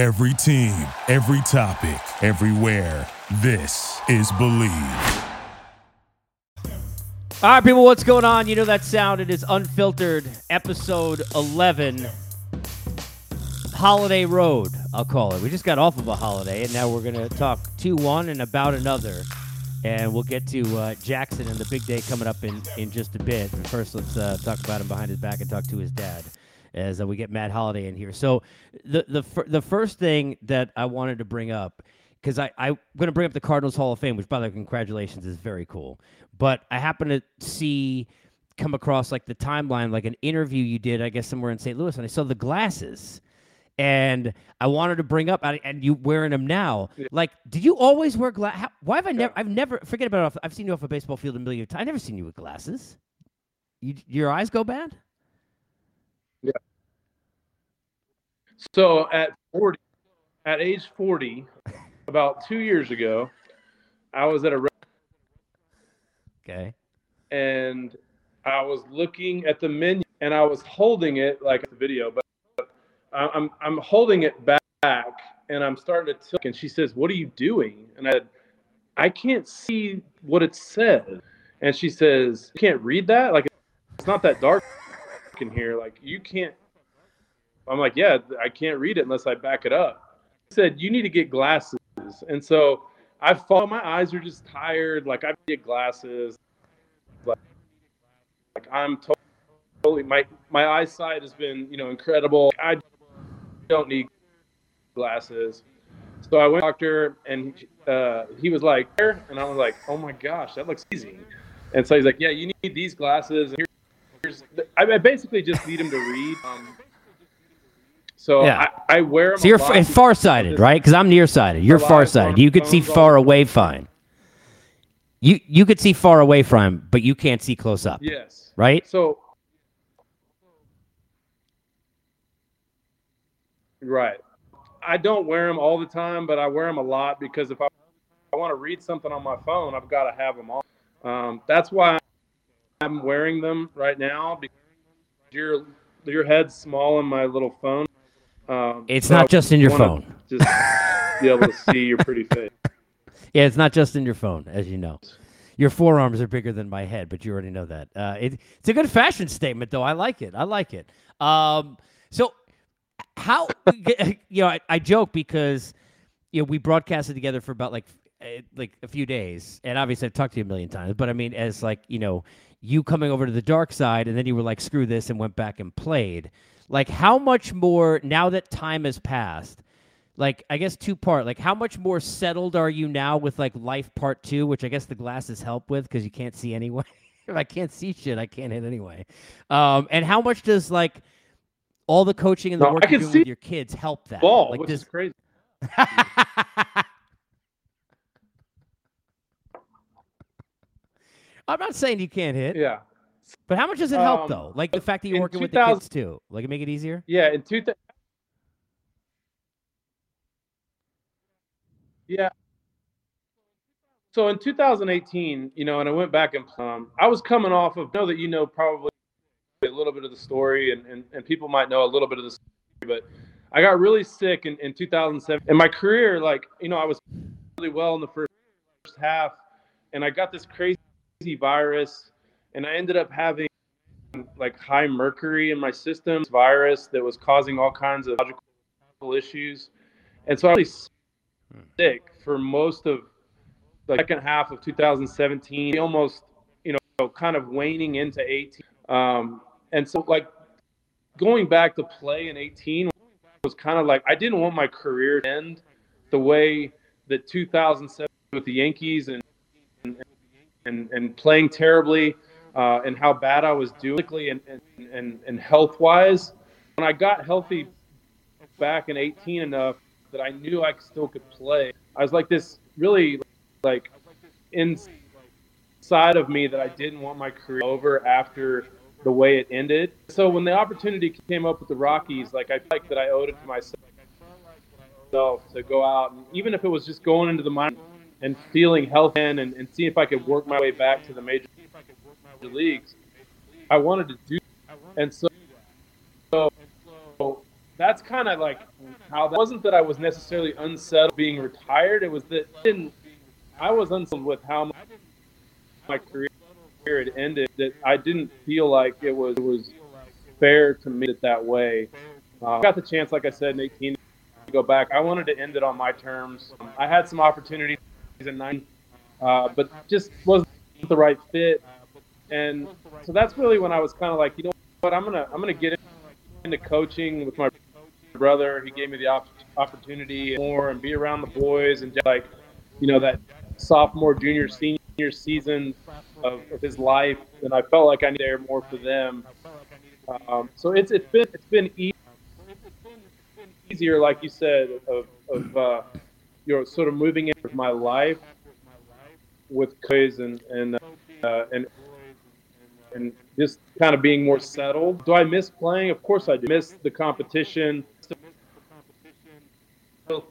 Every team, every topic, everywhere. This is Believe. All right, people, what's going on? You know that sound. It is Unfiltered, episode 11, Holiday Road, I'll call it. We just got off of a holiday, and now we're going to talk 2 1 and about another. And we'll get to uh, Jackson and the big day coming up in, in just a bit. But first, let's uh, talk about him behind his back and talk to his dad as uh, we get Matt Holliday in here. So, the, the, the first thing that I wanted to bring up because I, I'm going to bring up the Cardinals Hall of Fame, which, by the way, congratulations, is very cool. But I happen to see, come across like the timeline, like an interview you did, I guess, somewhere in St. Louis, and I saw the glasses. And I wanted to bring up, and you wearing them now. Like, did you always wear glasses? Why have I never? I've never. Forget about it. Off, I've seen you off a baseball field a million times. I've never seen you with glasses. You, your eyes go bad. Yeah. So at forty, at age forty, about two years ago, I was at a okay, and I was looking at the menu and I was holding it like the video, but I'm I'm holding it back and I'm starting to tilt. And she says, "What are you doing?" And I said, "I can't see what it says." And she says, "You can't read that? Like it's not that dark here. Like you can't." I'm like, "Yeah, I can't read it unless I back it up." She said, "You need to get glasses." And so I fall. My eyes are just tired. Like I get glasses. Like, like I'm totally my my eyesight has been you know incredible. I don't need glasses. So I went to doctor and uh, he was like, and I was like, oh my gosh, that looks easy. And so he's like, yeah, you need these glasses. And here's, I basically just need him to read. Um, so Yeah. I, I wear them. so you're f- farsighted, right? Because I'm nearsighted. You're farsighted. You could see far away fine. You you could see far away from but you can't see close up, Yes. right? So, right. I don't wear them all the time, but I wear them a lot because if I, I want to read something on my phone, I've got to have them on. Um, that's why I'm wearing them right now because your your head's small on my little phone. Um, It's so not just in your phone. Just be able to see your pretty face. Yeah, it's not just in your phone, as you know. Your forearms are bigger than my head, but you already know that. Uh, it, it's a good fashion statement, though. I like it. I like it. Um, so, how you know, I, I joke because you know we broadcasted together for about like eh, like a few days, and obviously I've talked to you a million times. But I mean, as like you know, you coming over to the dark side, and then you were like, "Screw this," and went back and played. Like, how much more now that time has passed? like I guess two part. Like how much more settled are you now with like life part two, which I guess the glasses help with because you can't see anyway. if I can't see shit, I can't hit anyway. Um, and how much does like all the coaching and the No, work you're doing with your kids help that? Ball, like which does is crazy. I'm not saying you can't hit, Yeah. but how much does it help Um, though? Like the fact that you're in working with the kids too, like it make it easier. Yeah, in two. yeah. So in 2018, you know, and I went back and um, I was coming off of. Know that you know probably a little bit of the story, and, and, and people might know a little bit of the story, but I got really sick in, in 2007. In my career, like, you know, I was really well in the first half, and I got this crazy virus, and I ended up having like high mercury in my system, virus that was causing all kinds of logical issues. And so I was sick for most of the second half of 2017, almost, you know, kind of waning into 18. Um, and so, like, going back to play in 18 was kind of like I didn't want my career to end the way that 2007 with the Yankees and and, and playing terribly uh, and how bad I was doing physically and, and, and, and health wise. When I got healthy back in 18 enough that I knew I still could play, I was like this really like inside of me that I didn't want my career over after the way it ended. So when the opportunity came up with the Rockies, like I felt like that I owed it to myself to go out, and even if it was just going into the minor and feeling healthy and, and see if I could work my way back to the major leagues, I wanted to do. And so, so that's kind of like how that wasn't that I was necessarily unsettled being retired. It was that didn't I was unsettled with how my career had ended. That I didn't feel like it was it was fair to me it that way. Uh, I got the chance, like I said, in 18 to go back. I wanted to end it on my terms. I had some opportunities in nine, uh, but just wasn't the right fit. And so that's really when I was kind of like, you know what, I'm gonna I'm gonna get into coaching with my brother. He gave me the op- opportunity more and be around the boys and just like, you know, that sophomore, junior, senior season of, of his life. And I felt like I needed more for them. Um, so it's it's been it's been easier, like you said, of, of uh, you know, sort of moving in with my life with Coys and and uh, and and just kind of being more settled. Do I miss playing? Of course I do. Miss the competition. Still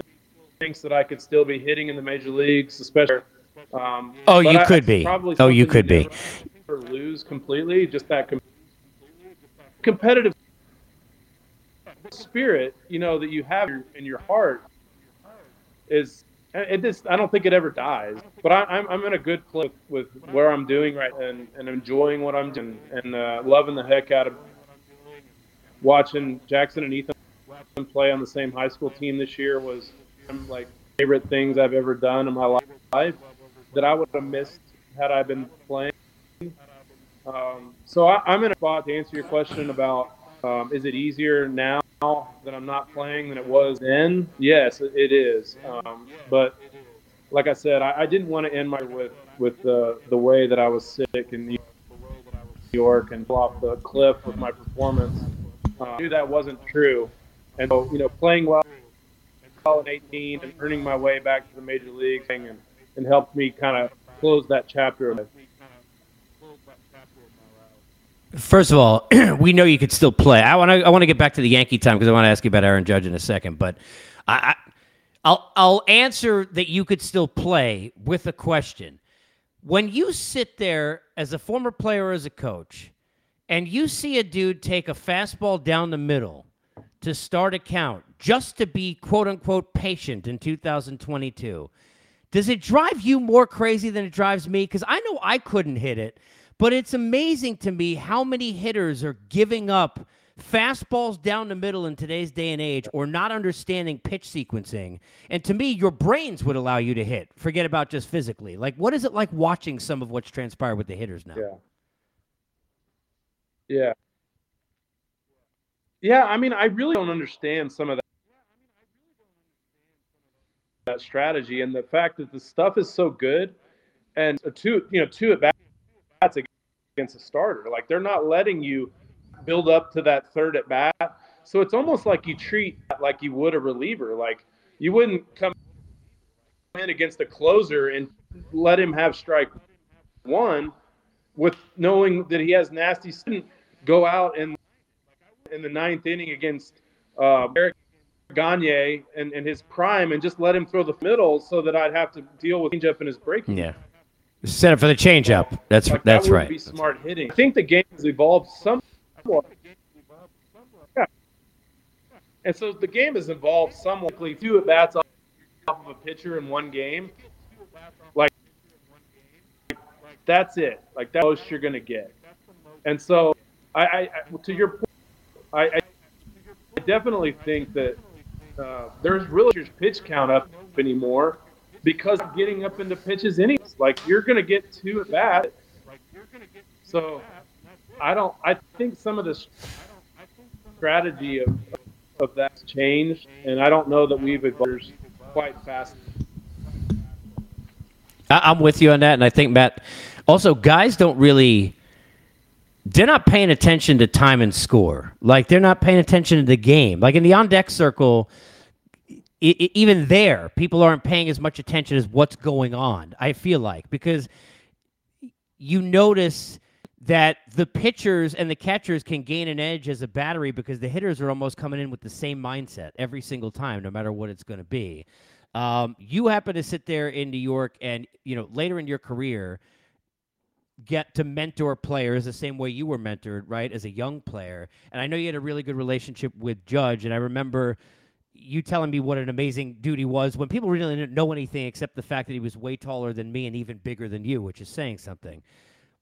thinks that I could still be hitting in the major leagues, especially. Um, oh, you I, could be. Oh, you could be. lose completely. Just that com- competitive spirit, you know, that you have in your heart is it just I don't think it ever dies. But I, am I'm, I'm in a good place with where I'm doing right and, and enjoying what I'm doing and uh, loving the heck out of watching Jackson and Ethan play on the same high school team this year was like favorite things I've ever done in my life that I would have missed had I been playing. Um, so I, am in a spot to answer your question about um, is it easier now that I'm not playing than it was then? Yes, it is. Um, but like I said, I, I, didn't want to end my with with the the way that I was sick in New York and off the cliff with my performance. Uh, I knew that wasn't true, and so you know, playing well at 18 and earning my way back to the major leagues and and helped me kind of close that chapter First of all, we know you could still play. I want to. I want to get back to the Yankee time because I want to ask you about Aaron Judge in a second. But I, I, will I'll answer that you could still play with a question. When you sit there as a former player as a coach, and you see a dude take a fastball down the middle to start a count just to be quote unquote patient in 2022, does it drive you more crazy than it drives me? Because I know I couldn't hit it. But it's amazing to me how many hitters are giving up fastballs down the middle in today's day and age or not understanding pitch sequencing. And to me, your brains would allow you to hit. Forget about just physically. Like, what is it like watching some of what's transpired with the hitters now? Yeah. Yeah. Yeah, I mean, I really don't understand some of that, that strategy and the fact that the stuff is so good and two, you know, two at bats bats against a starter. Like they're not letting you build up to that third at bat. So it's almost like you treat like you would a reliever. Like you wouldn't come in against a closer and let him have strike one with knowing that he has nasty go out in in the ninth inning against uh, Eric Gagne and, and his prime and just let him throw the middle so that I'd have to deal with changeup in his breaking. Yeah. Set up for the changeup. That's like, that's that right. Be smart hitting. I think the game has evolved somewhat. Yeah. And so the game has evolved somewhat. Two at bats off of a pitcher in one game. Like that's it. Like that's most you're gonna get. And so I, I to your point, I, I definitely think that uh, there's really pitch count up anymore because getting up into pitches anyways. Like you're going to get two at bat. So I don't. I think some of the strategy of of that's changed, and I don't know that we've evolved quite fast. I'm with you on that, and I think Matt. Also, guys don't really. They're not paying attention to time and score. Like they're not paying attention to the game. Like in the on deck circle, it, it, even there, people aren't paying as much attention as what's going on. I feel like because you notice that the pitchers and the catchers can gain an edge as a battery because the hitters are almost coming in with the same mindset every single time, no matter what it's going to be. Um, you happen to sit there in New York, and you know later in your career, get to mentor players the same way you were mentored, right, as a young player. And I know you had a really good relationship with Judge, and I remember you telling me what an amazing dude he was when people really didn't know anything except the fact that he was way taller than me and even bigger than you, which is saying something.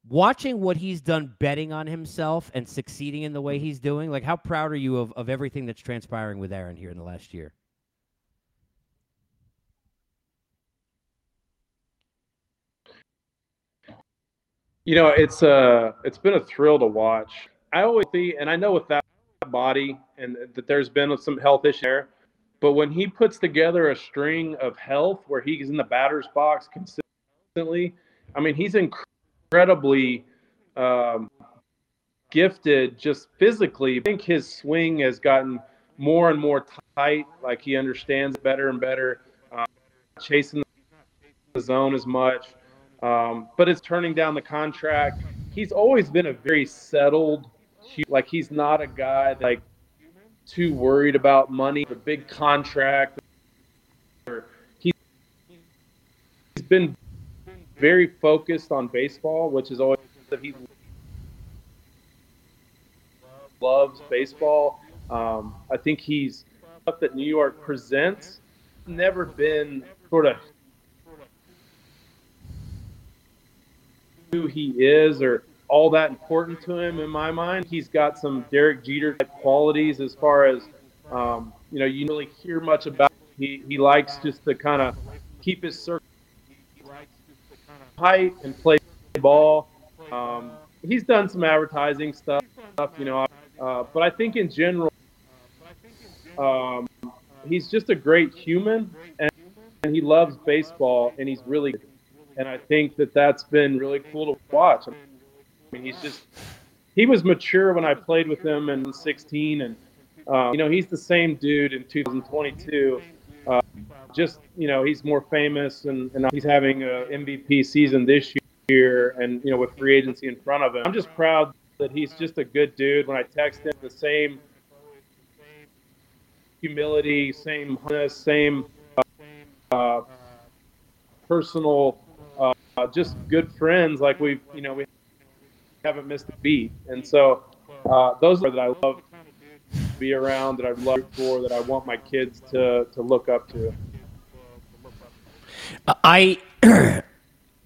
Watching what he's done betting on himself and succeeding in the way he's doing, like how proud are you of, of everything that's transpiring with Aaron here in the last year? You know, it's uh it's been a thrill to watch. I always see, and I know with that body and that there's been some health issue there, but when he puts together a string of health where he's in the batter's box consistently, I mean, he's incredibly um, gifted just physically. I think his swing has gotten more and more tight, like he understands better and better, um, chasing the zone as much. Um, but it's turning down the contract. He's always been a very settled, like he's not a guy that, like too worried about money, the big contract. He's been very focused on baseball, which is always that he loves baseball. Um, I think he's stuff that New York presents never been sort of who he is or all that important to him in my mind. He's got some Derek Jeter type qualities as far as um, you know. You don't really hear much about. Him. He he likes just to kind of keep his circle tight and play ball. Um, he's done some advertising stuff, you know. Uh, but I think in general, um, he's just a great human, and, and he loves baseball, and he's really and I think that that's been really cool to watch. I mean, he's just he was mature when I played with him in 16, and uh, you know he's the same dude in 2022. Uh, just you know he's more famous, and, and he's having a MVP season this year, and you know with free agency in front of him. I'm just proud that he's just a good dude. When I text him, the same humility, same same uh, personal uh, just good friends. Like we've, you know, we haven't missed a beat. And so uh, those are that I love to be around, that I love for, that I want my kids to to look up to. I.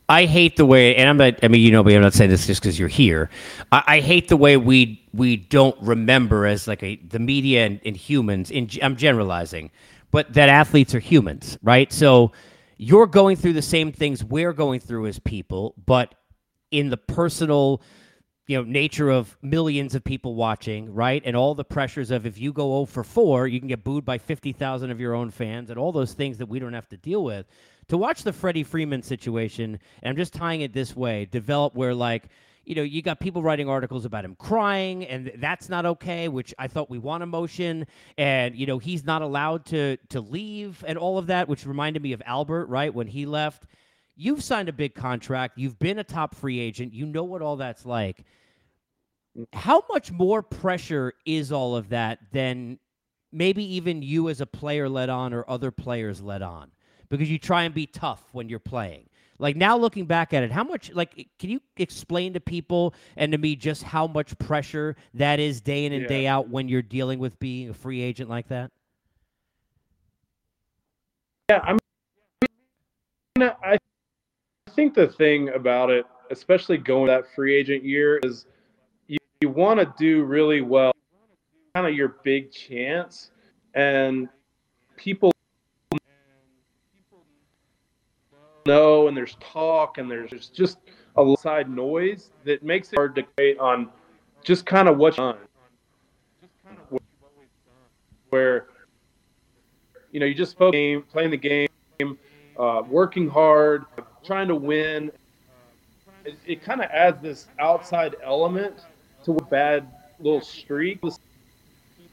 I hate the way, and I'm not. I mean, you know me. I'm not saying this just because you're here. I, I, hate the way we we don't remember as like a the media and, and humans. In, I'm generalizing, but that athletes are humans, right? So you're going through the same things we're going through as people, but in the personal, you know, nature of millions of people watching, right? And all the pressures of if you go 0 for 4, you can get booed by 50,000 of your own fans and all those things that we don't have to deal with. To watch the Freddie Freeman situation, and I'm just tying it this way, develop where like – you know, you got people writing articles about him crying, and that's not okay. Which I thought we want emotion, and you know, he's not allowed to to leave, and all of that, which reminded me of Albert, right when he left. You've signed a big contract. You've been a top free agent. You know what all that's like. How much more pressure is all of that than maybe even you as a player let on or other players let on? Because you try and be tough when you're playing. Like now looking back at it, how much like can you explain to people and to me just how much pressure that is day in and yeah. day out when you're dealing with being a free agent like that? Yeah, I mean, I think the thing about it, especially going that free agent year, is you, want to do really well, kind of your big chance, and people know and there's talk and there's just a side noise that makes it hard to debate on just kind of what's done. Where you know you just focus game, playing the game, uh, working hard, trying to win. It, it kind of adds this outside element to a bad little streak.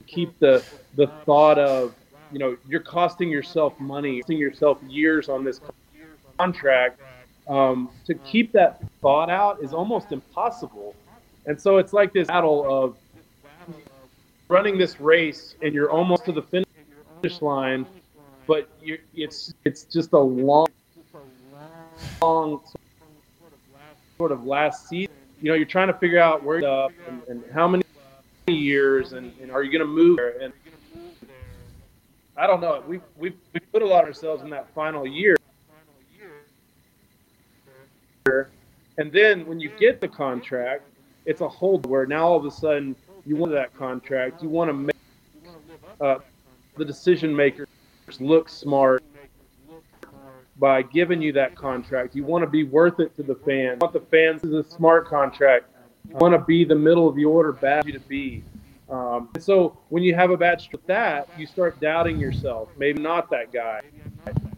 Keep the the thought of you know you're costing yourself money, costing yourself years on this contract, um, to keep that thought out is almost impossible. And so it's like this battle of running this race, and you're almost to the finish line, but it's it's just a long, long sort of last season, you know, you're trying to figure out where up and, and how many years and, and are you going to move there? And I don't know. We we we put a lot of ourselves in that final year. And then when you get the contract, it's a hold where now all of a sudden you want that contract. You want to make uh, the decision makers look smart by giving you that contract. You want to be worth it to the fans. You want the fans is a smart contract. You want to be the middle of the order, bad you to be. Um, and so when you have a bad with that, you start doubting yourself. Maybe not that guy,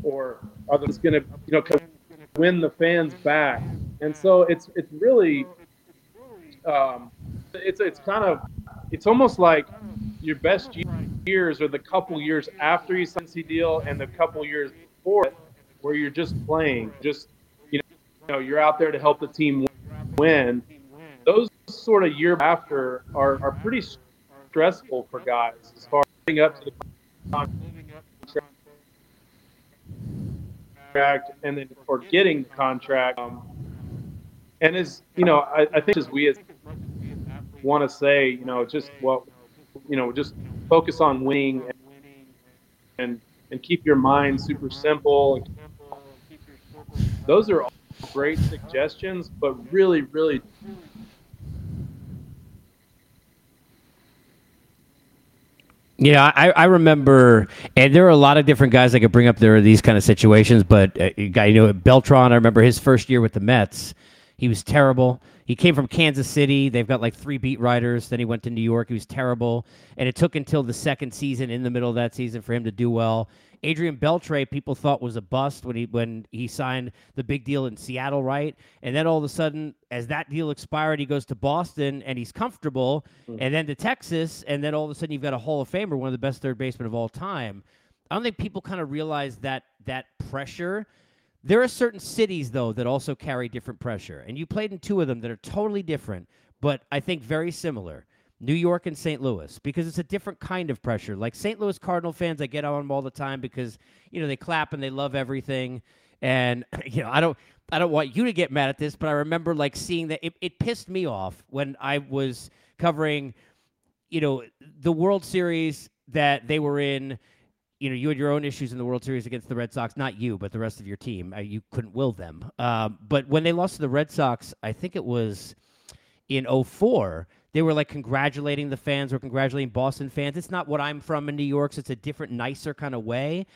or are they going to, you know, win the fans back? And so it's it's really, um, it's it's kind of, it's almost like your best years are the couple years after you sign the deal and the couple years before where you're just playing, just you know, you're out there to help the team win. Those sort of year after are, are pretty stressful for guys as far as living up to the contract and then for getting the contract. Um, and as you know, I, I think as we as want to say, you know, just what you know, just focus on winning and and, and keep your mind super simple. Those are all great suggestions, but really, really Yeah, I, I remember, and there are a lot of different guys I could bring up there are these kind of situations. But uh, guy, you know, Beltran. I remember his first year with the Mets. He was terrible. He came from Kansas City. They've got like three beat writers. Then he went to New York. He was terrible, and it took until the second season, in the middle of that season, for him to do well. Adrian Beltre, people thought was a bust when he when he signed the big deal in Seattle, right? And then all of a sudden, as that deal expired, he goes to Boston and he's comfortable, mm-hmm. and then to Texas, and then all of a sudden you've got a Hall of Famer, one of the best third basemen of all time. I don't think people kind of realize that that pressure. There are certain cities though that also carry different pressure, and you played in two of them that are totally different, but I think very similar. New York and St. Louis because it's a different kind of pressure. Like St. Louis Cardinal fans, I get on them all the time because you know they clap and they love everything, and you know I don't I don't want you to get mad at this, but I remember like seeing that it, it pissed me off when I was covering, you know, the World Series that they were in. You know, you had your own issues in the World Series against the Red Sox. Not you, but the rest of your team. Uh, you couldn't will them. Um, but when they lost to the Red Sox, I think it was in 04 they were like congratulating the fans or congratulating Boston fans. It's not what I'm from in New York, so it's a different, nicer kind of way.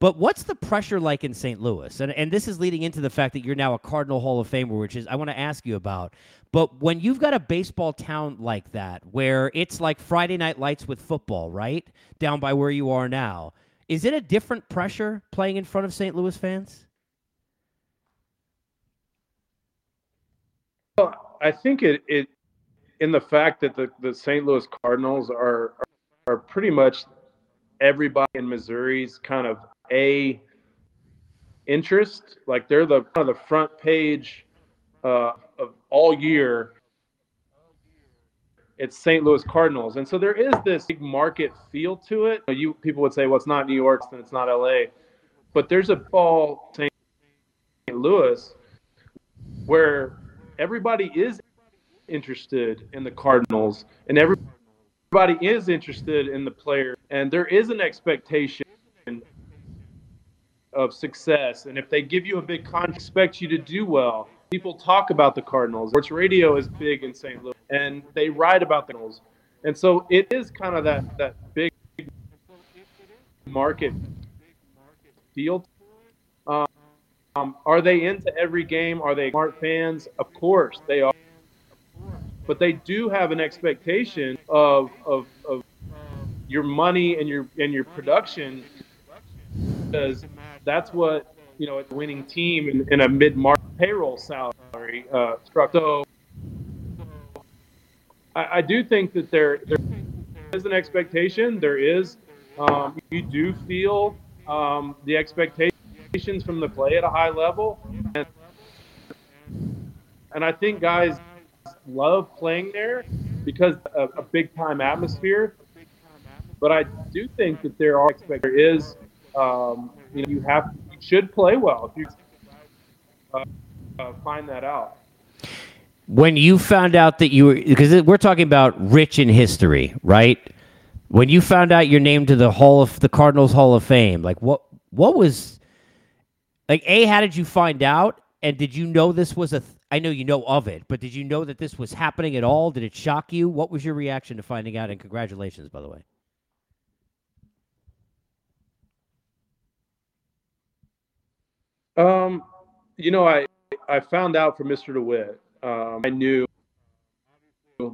But what's the pressure like in St. Louis? And, and this is leading into the fact that you're now a Cardinal Hall of Famer, which is I want to ask you about. But when you've got a baseball town like that, where it's like Friday night lights with football, right? Down by where you are now, is it a different pressure playing in front of St. Louis fans? Well, I think it, it in the fact that the, the St. Louis Cardinals are, are, are pretty much everybody in Missouri's kind of a interest. Like they're the kind of the front page uh, of all year. It's St. Louis Cardinals, and so there is this big market feel to it. You people would say, "Well, it's not New York, and it's not L.A.," but there's a ball St. Louis where everybody is interested in the Cardinals, and everybody is interested in the player, and there is an expectation of success. And if they give you a big contract, expect you to do well. People talk about the Cardinals. Sports radio is big in St. Louis, and they write about the Cardinals. And so it is kind of that that big market field. Um, um, are they into every game? Are they smart fans? Of course they are but they do have an expectation of, of, of your money and your and your production because that's what you know a winning team in, in a mid-market payroll salary uh, structure. So I, I, do think that there there is an expectation. There is um, you do feel um, the expectations from the play at a high level, and, and I think guys love playing there because of a big time atmosphere. But I do think that there are there is um, you know you have you should play well if you uh, uh, find that out. When you found out that you were, because we're talking about rich in history, right? When you found out your name to the Hall of the Cardinals Hall of Fame, like what what was like a how did you find out and did you know this was a I know you know of it, but did you know that this was happening at all? Did it shock you? What was your reaction to finding out? And congratulations, by the way. Um, you know, I I found out from Mr. DeWitt. Um, I knew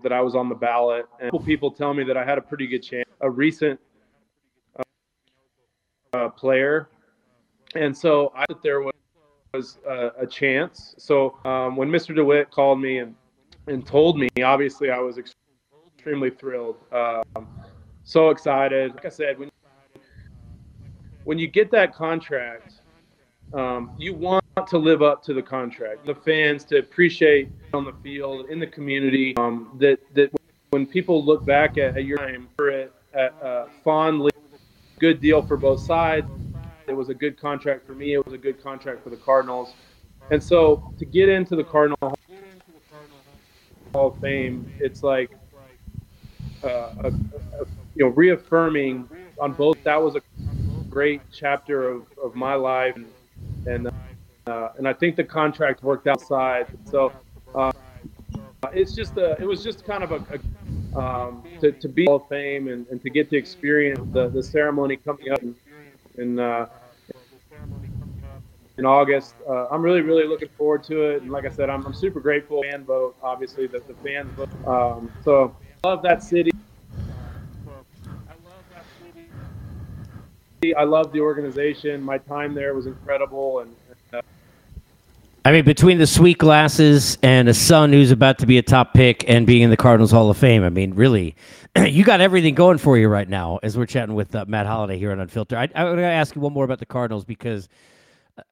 that I was on the ballot, and people tell me that I had a pretty good chance. A recent uh, player, and so I thought there was, was a, a chance. So um, when Mr. DeWitt called me and and told me, obviously I was extremely thrilled, um, so excited. Like I said, when when you get that contract um, you want to live up to the contract. The fans to appreciate on the field in the community um, that that when people look back at, at your time for it at, uh, fondly, good deal for both sides. It was a good contract for me. It was a good contract for the Cardinals. And so to get into the Cardinal Hall of Fame, it's like uh, a, a, you know reaffirming on both. That was a great chapter of, of my life. And, and uh, and I think the contract worked outside. So uh, it's just a, it was just kind of a, a um, to, to be Hall of Fame and, and to get to experience the, the ceremony coming up in in, uh, in August. Uh, I'm really really looking forward to it. And like I said, I'm, I'm super grateful. Fan vote, obviously, that the fans vote. Um, so I love that city. I love the organization. My time there was incredible, and. I mean, between the sweet glasses and a son who's about to be a top pick and being in the Cardinals Hall of Fame, I mean, really, you got everything going for you right now. As we're chatting with uh, Matt Holliday here on Unfiltered, I, I want to ask you one more about the Cardinals because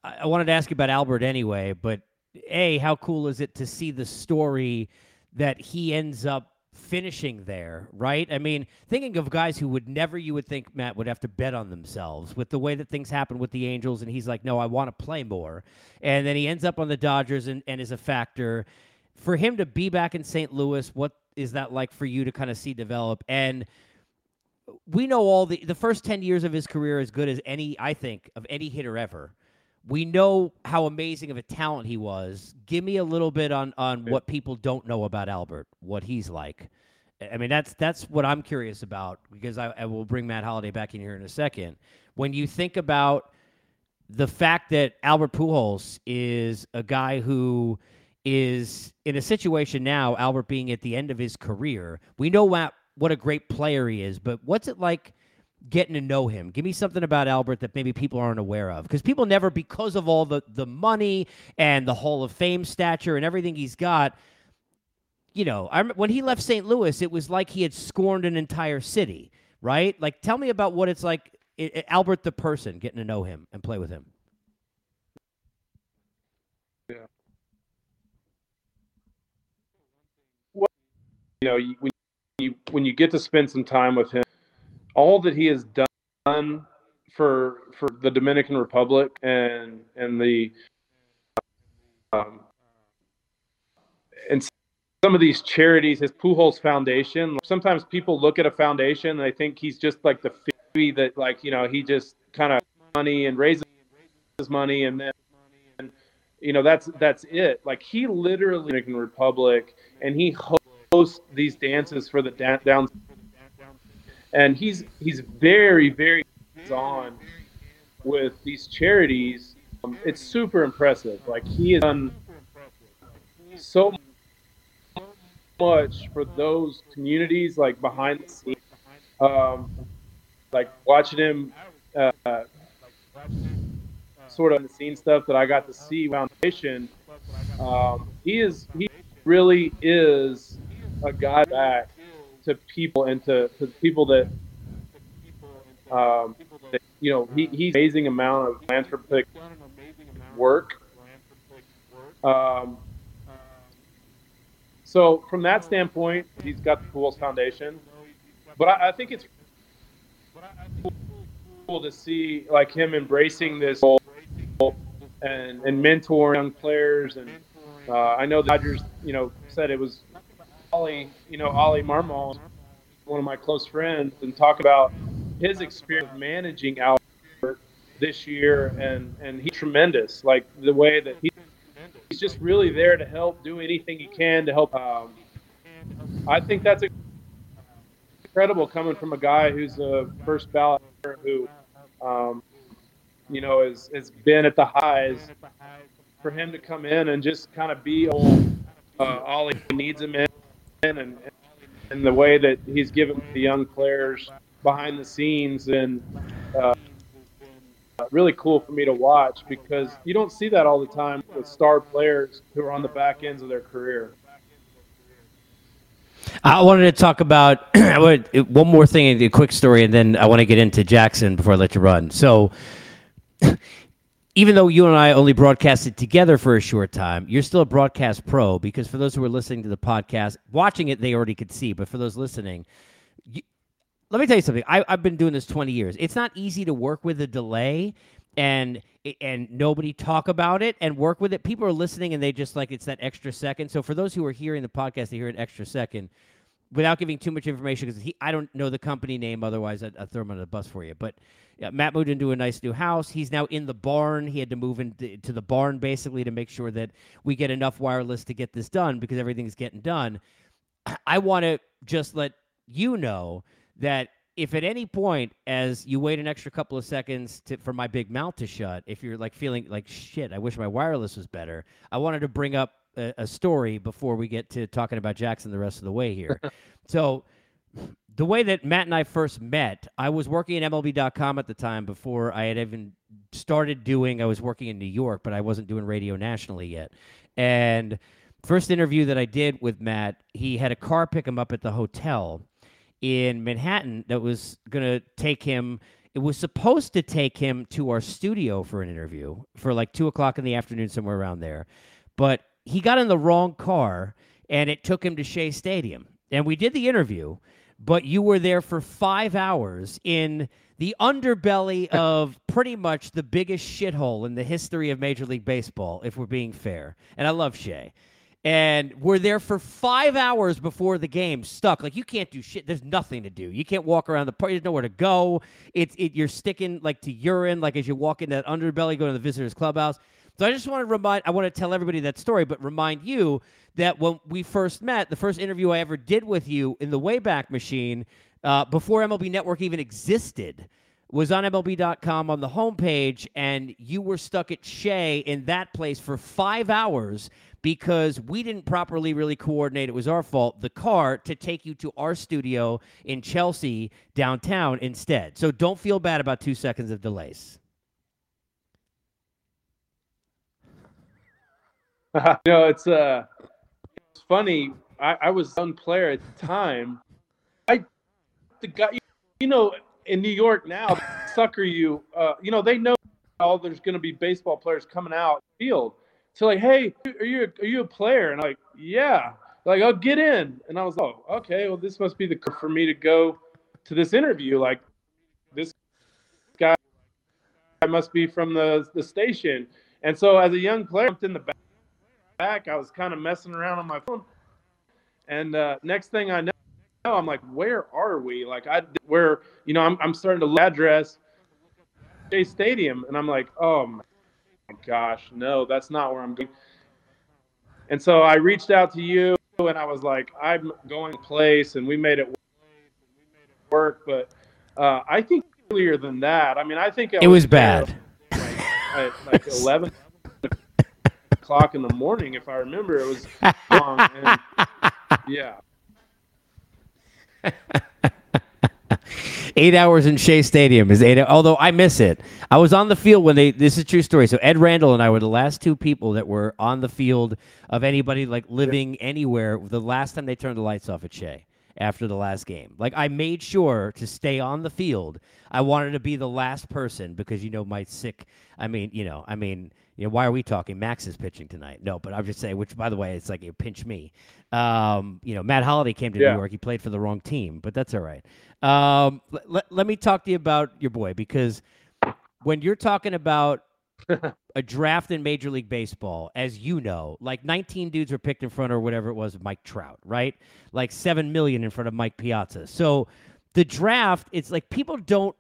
I, I wanted to ask you about Albert anyway. But a, how cool is it to see the story that he ends up finishing there, right? I mean, thinking of guys who would never, you would think, Matt, would have to bet on themselves with the way that things happen with the Angels. And he's like, no, I want to play more. And then he ends up on the Dodgers and, and is a factor. For him to be back in St. Louis, what is that like for you to kind of see develop? And we know all the, the first 10 years of his career as good as any, I think, of any hitter ever we know how amazing of a talent he was. Give me a little bit on on what people don't know about Albert, what he's like. I mean, that's that's what I'm curious about because I, I will bring Matt Holliday back in here in a second. When you think about the fact that Albert Pujols is a guy who is in a situation now, Albert being at the end of his career, we know what what a great player he is, but what's it like getting to know him. Give me something about Albert that maybe people aren't aware of. Because people never, because of all the, the money and the Hall of Fame stature and everything he's got, you know, I, when he left St. Louis, it was like he had scorned an entire city, right? Like, tell me about what it's like, it, it, Albert the person, getting to know him and play with him. Yeah. Well, you know, when you when you get to spend some time with him, all that he has done for for the Dominican Republic and and the um, some of these charities, his Pujols Foundation. Sometimes people look at a foundation and they think he's just like the fee that like you know he just kind of money and raises his money and then and, you know that's that's it. Like he literally Dominican Republic and he hosts these dances for the down and he's he's very very on with these charities. Um, it's super impressive. Like he has done so much for those communities, like behind the scenes. Um, like watching him, uh, sort of the scene stuff that I got to see foundation. Um, he is he really is a guy back to people and to, to people that, um, that you know, he, he's amazing amount of philanthropic work. Um, so from that standpoint, he's got the Pujols Foundation, but I, I think it's cool to see like him embracing this and and mentoring young players and Uh, I know the Dodgers, you know, said it was Ollie, you know, Ollie Marmol, one of my close friends, and talk about his experience managing Albert this year, and and he's tremendous. Like the way that he, he's just really there to help, do anything he can to help. Um, I think that's incredible coming from a guy who's a first ballot who, um, you know, has has been at the highs. For him to come in and just kind of be all, uh, all he needs him in, and and the way that he's given the young players behind the scenes and really cool for me to watch because you don't see that all the time with star players who are on the back ends of their career. I wanted to talk about one more thing, a quick story, and then I want to get into Jackson before I let you run. So, even though you and I only broadcasted together for a short time, you're still a broadcast pro because for those who are listening to the podcast, watching it, they already could see. But for those listening, let me tell you something. I, I've been doing this 20 years. It's not easy to work with a delay and and nobody talk about it and work with it. People are listening and they just like it's that extra second. So for those who are hearing the podcast, they hear an extra second without giving too much information because I don't know the company name. Otherwise, I'd, I'd throw him on the bus for you. But yeah, Matt moved into a nice new house. He's now in the barn. He had to move into the barn basically to make sure that we get enough wireless to get this done because everything's getting done. I want to just let you know that if at any point as you wait an extra couple of seconds to, for my big mouth to shut if you're like feeling like shit i wish my wireless was better i wanted to bring up a, a story before we get to talking about jackson the rest of the way here. So the way that matt and i first met i was working at mlb.com at the time before i had even started doing i was working in new york but i wasn't doing radio nationally yet. And first interview that i did with matt he had a car pick him up at the hotel in Manhattan that was going to take him. It was supposed to take him to our studio for an interview for like two o'clock in the afternoon, somewhere around there. But he got in the wrong car and it took him to Shea Stadium. And we did the interview, but you were there for five hours in the underbelly of pretty much the biggest shithole in the history of Major League Baseball, if we're being fair. And I love Shea and we're there for five hours before the game, stuck. Like you can't do shit. There's nothing to do. You can't walk around the park. There's nowhere to go. It's it. You're sticking like to urine, like as you walk in that underbelly, going to the visitors clubhouse. So I just want to remind. I want to tell everybody that story, but remind you that when we first met, the first interview I ever did with you in the Wayback Machine, uh, before MLB Network even existed was on MLB.com on the homepage, and you were stuck at Shea in that place for five hours because we didn't properly really coordinate. It was our fault. The car to take you to our studio in Chelsea downtown instead. So don't feel bad about two seconds of delays. know, it's uh, it's funny. I, I was young player at the time. I the guy, you know, in New York now, sucker you. Uh, you know, they know all there's going to be baseball players coming out field so like, hey, are you are you a player? And I'm like, yeah. Like, I'll get in. And I was like, oh, okay. Well, this must be the for me to go to this interview. Like, this guy must be from the the station. And so as a young player, I jumped in the back. back. I was kind of messing around on my phone. And uh, next thing I know, I'm like, where are we? Like, I where you know, I'm I'm starting to address Shea Stadium, and I'm like, oh my gosh, no, that's not where I'm going. And so I reached out to you and I was like, I'm going place and we made it work. But uh, I think earlier than that, I mean, I think I it was, was bad. Like, at like 11 o'clock in the morning, if I remember, it was long. And, yeah. eight hours in Shea Stadium is eight. Although I miss it. I was on the field when they. This is true story. So Ed Randall and I were the last two people that were on the field of anybody like living anywhere. The last time they turned the lights off at Shea after the last game. Like I made sure to stay on the field. I wanted to be the last person because you know my sick. I mean, you know, I mean, you know, why are we talking? Max is pitching tonight. No, but I'm just saying. Which, by the way, it's like you pinch me. Um, you know, Matt Holliday came to yeah. New York. He played for the wrong team, but that's all right. Um, let, let me talk to you about your boy because when you're talking about a draft in Major League Baseball, as you know, like 19 dudes were picked in front or whatever it was of Mike Trout, right? Like 7 million in front of Mike Piazza. So the draft, it's like people don't,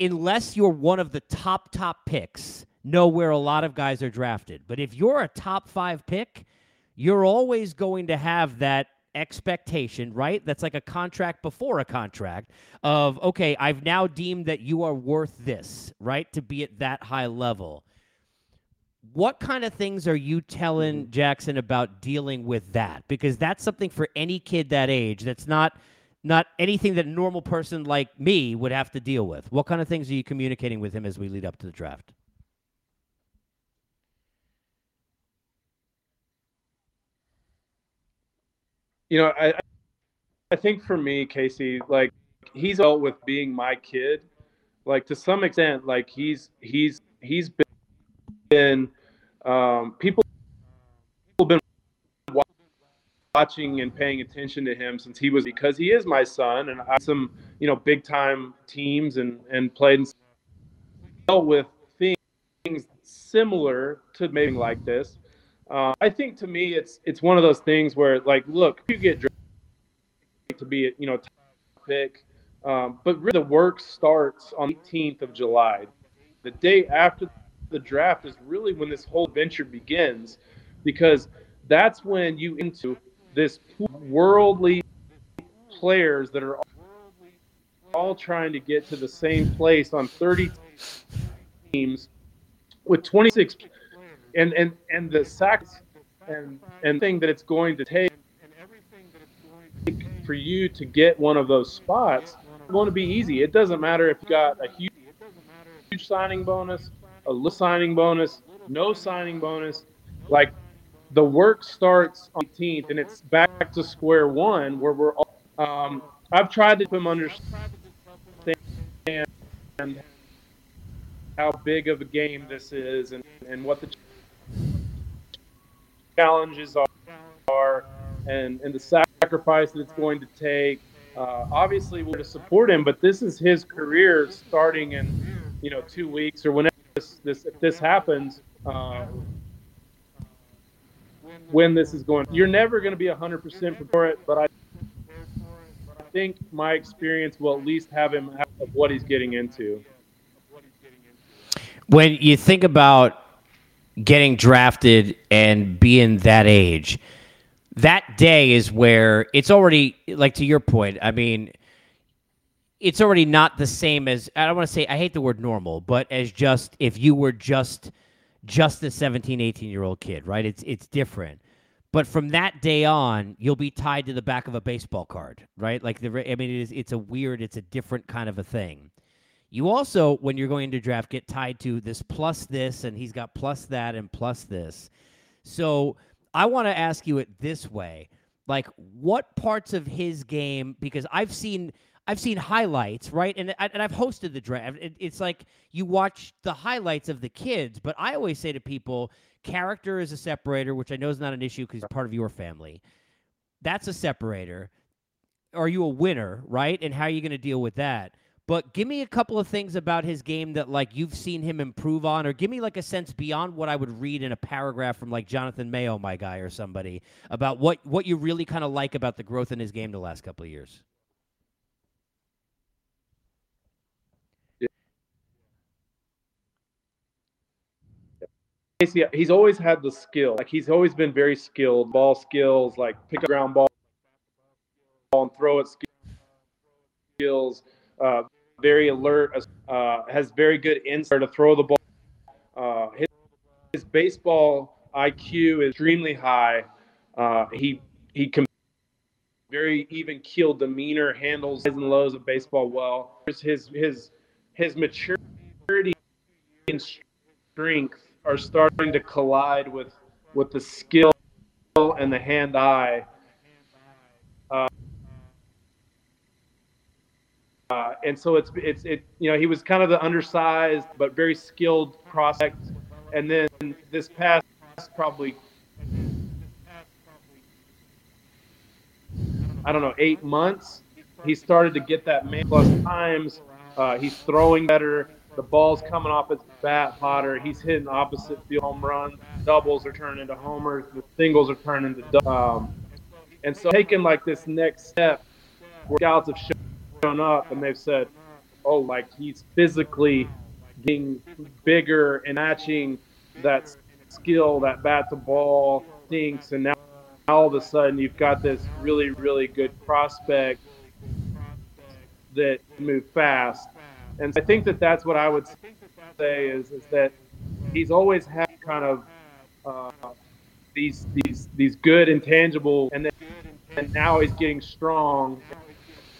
unless you're one of the top, top picks, know where a lot of guys are drafted. But if you're a top five pick, you're always going to have that expectation, right? That's like a contract before a contract of, okay, I've now deemed that you are worth this, right? To be at that high level. What kind of things are you telling mm-hmm. Jackson about dealing with that? Because that's something for any kid that age that's not not anything that a normal person like me would have to deal with. What kind of things are you communicating with him as we lead up to the draft? You know, I I think for me, Casey, like he's out with being my kid. Like to some extent, like he's he's he's been um, people have been watching and paying attention to him since he was because he is my son and I some you know big time teams and and played and dealt with things similar to maybe like this uh, I think to me, it's it's one of those things where like, look, you get to be you know pick, um, but really the work starts on the 18th of July. The day after the draft is really when this whole venture begins, because that's when you into this worldly players that are all trying to get to the same place on 30 teams with 26 and and and the sacks and and thing that it's going to take for you to get one of those spots going to be easy. It doesn't matter if you got a huge, huge signing bonus, a little signing bonus, no signing bonus. Like the work starts on the 18th and it's back to square one where we're all, um, I've tried to put them understand how big of a game this is and, and what the challenges are and, and the sacrifice that it's going to take. Uh, obviously, we're to support him, but this is his career starting in, you know, two weeks or whenever this, this if this happens. Uh, when this is going, you're never going to be 100% for it, but I, think my experience will at least have him of what he's getting into. When you think about getting drafted and being that age, that day is where it's already like to your point. I mean, it's already not the same as I don't want to say I hate the word normal, but as just if you were just just a 17, 18 year old kid, right? It's it's different. But from that day on, you'll be tied to the back of a baseball card, right? Like the I mean, it is it's a weird, it's a different kind of a thing. You also, when you're going to draft, get tied to this plus this, and he's got plus that and plus this. So I want to ask you it this way: like, what parts of his game? Because I've seen. I've seen highlights, right? And and I've hosted the draft. It, it's like you watch the highlights of the kids, but I always say to people, character is a separator, which I know is not an issue because it's part of your family. That's a separator. Are you a winner, right? And how are you going to deal with that? But give me a couple of things about his game that like you've seen him improve on, or give me like a sense beyond what I would read in a paragraph from like Jonathan Mayo, my guy, or somebody about what what you really kind of like about the growth in his game the last couple of years. he's always had the skill. Like he's always been very skilled, ball skills, like pick up ground ball and throw it skills. Uh, very alert, uh, has very good insight to throw the ball. Uh, his, his, baseball IQ is extremely high. Uh, he he can very even keel demeanor, handles highs and lows of baseball well. His his his maturity and strength are starting to collide with with the skill and the hand eye. Uh, uh, and so it's it's it you know he was kind of the undersized but very skilled prospect, and then this past probably I don't know eight months he started to get that man plus times. Uh, he's throwing better. the ball's coming off his bat hotter. He's hitting opposite field home runs. Doubles are turning into homers. The singles are turning into um, and so taking like this next step, where scouts have shown up and they've said, "Oh, like he's physically getting bigger and matching that skill, that bat to ball stinks, and now all of a sudden you've got this really, really good prospect that move fast. And I think that that's what I would say is is that he's always had kind of uh, these these these good intangible, and then and now he's getting strong,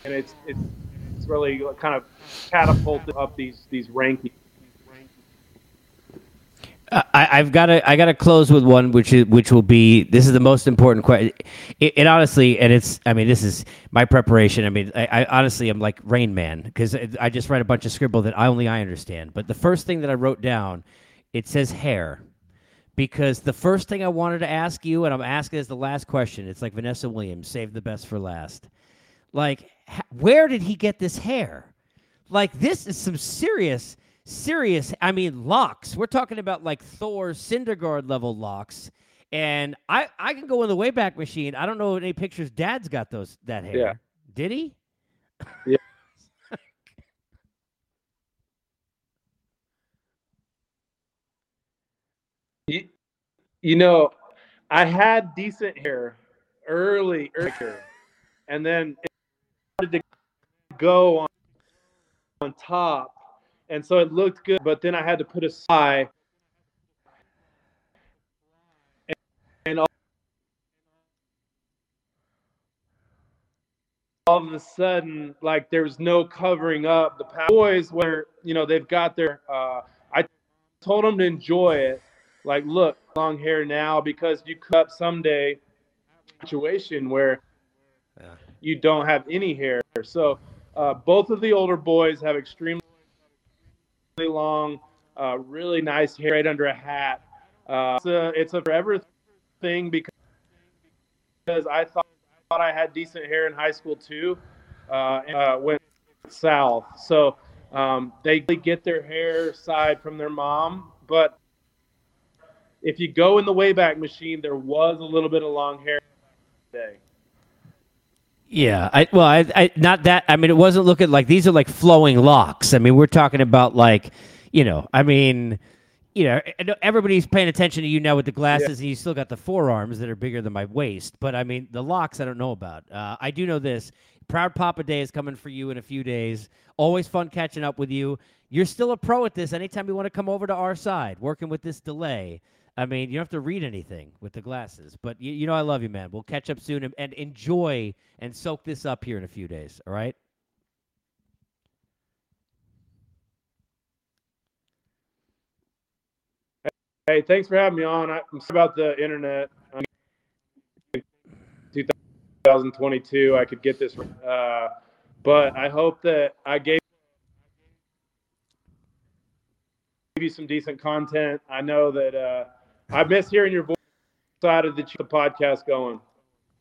and it's it's it's really kind of catapulted up these these rankings. Uh, I, have got to I got to close with one, which is which will be this is the most important question. It, it, honestly, and it's I mean this is my preparation. I mean I, I honestly am like Rain Man because I just read a bunch of scribble that I only I understand. But the first thing that I wrote down, it says hair, because the first thing I wanted to ask you, and I'm asking as the last question. It's like Vanessa Williams, save the best for last. Like, where did he get this hair? Like this is some serious serious, I mean, locks. We're talking about like Thor Syndergaard level locks. And I, I can go in the Wayback Machine. I don't know any pictures Dad's got those that hair. Yeah. Did he? Yeah. you, you know, I had decent hair early, earlier, and then to go on on top and so it looked good. But then I had to put aside, and, and all, all of a sudden, like there was no covering up the boys. Where you know they've got their, uh, I told them to enjoy it. Like, look, long hair now because you cut someday situation where yeah. You don't have any hair. So uh, both of the older boys have extremely long, uh, really nice hair right under a hat. Uh, it's a it's a forever thing because I thought, thought I had decent hair in high school too. Uh, and, uh, went south, so um, they get their hair side from their mom. But if you go in the Wayback Machine, there was a little bit of long hair today. Yeah, I well, I, I not that. I mean, it wasn't looking like these are like flowing locks. I mean, we're talking about like, you know, I mean, you know, everybody's paying attention to you now with the glasses, yeah. and you still got the forearms that are bigger than my waist. But I mean, the locks I don't know about. Uh, I do know this. Proud Papa Day is coming for you in a few days. Always fun catching up with you. You're still a pro at this. Anytime you want to come over to our side, working with this delay. I mean, you don't have to read anything with the glasses, but you, you know I love you, man. We'll catch up soon and, and enjoy and soak this up here in a few days. All right. Hey, thanks for having me on. I'm sorry about the internet. 2022, I could get this, uh, but I hope that I gave you some decent content. I know that uh, I miss hearing your voice. Excited that you the podcast going.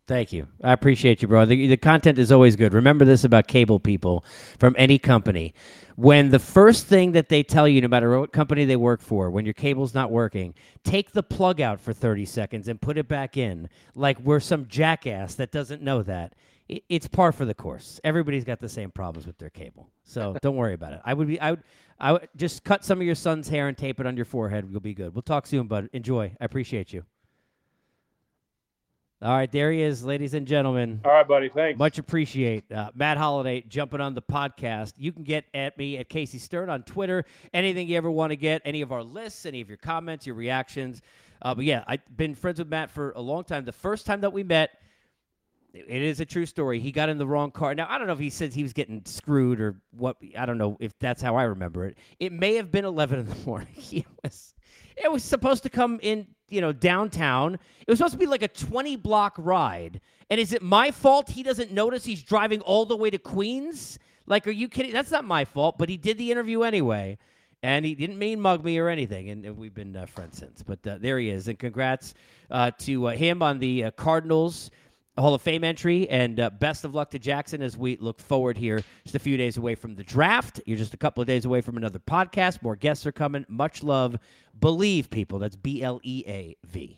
Thank you. I appreciate you, bro. The, the content is always good. Remember this about cable people from any company. When the first thing that they tell you, no matter what company they work for, when your cable's not working, take the plug out for 30 seconds and put it back in. Like we're some jackass that doesn't know that. It, it's par for the course. Everybody's got the same problems with their cable. So don't worry about it. I would be, I would, I would just cut some of your son's hair and tape it on your forehead. You'll be good. We'll talk soon, bud. Enjoy. I appreciate you. All right, there he is, ladies and gentlemen. All right, buddy. Thanks. Much appreciate uh, Matt Holliday jumping on the podcast. You can get at me at Casey Stern on Twitter. Anything you ever want to get, any of our lists, any of your comments, your reactions. Uh, but yeah, I've been friends with Matt for a long time. The first time that we met, it is a true story. He got in the wrong car. Now I don't know if he says he was getting screwed or what. I don't know if that's how I remember it. It may have been eleven in the morning. He was. It was supposed to come in you know, downtown. It was supposed to be like a 20 block ride. And is it my fault he doesn't notice he's driving all the way to Queens? Like, are you kidding? That's not my fault, but he did the interview anyway. And he didn't mean mug me or anything. And, and we've been uh, friends since. But uh, there he is. And congrats uh, to uh, him on the uh, Cardinals Hall of Fame entry. And uh, best of luck to Jackson as we look forward here. Just a few days away from the draft. You're just a couple of days away from another podcast. More guests are coming. Much love. Bleav, people. That's B L E A V.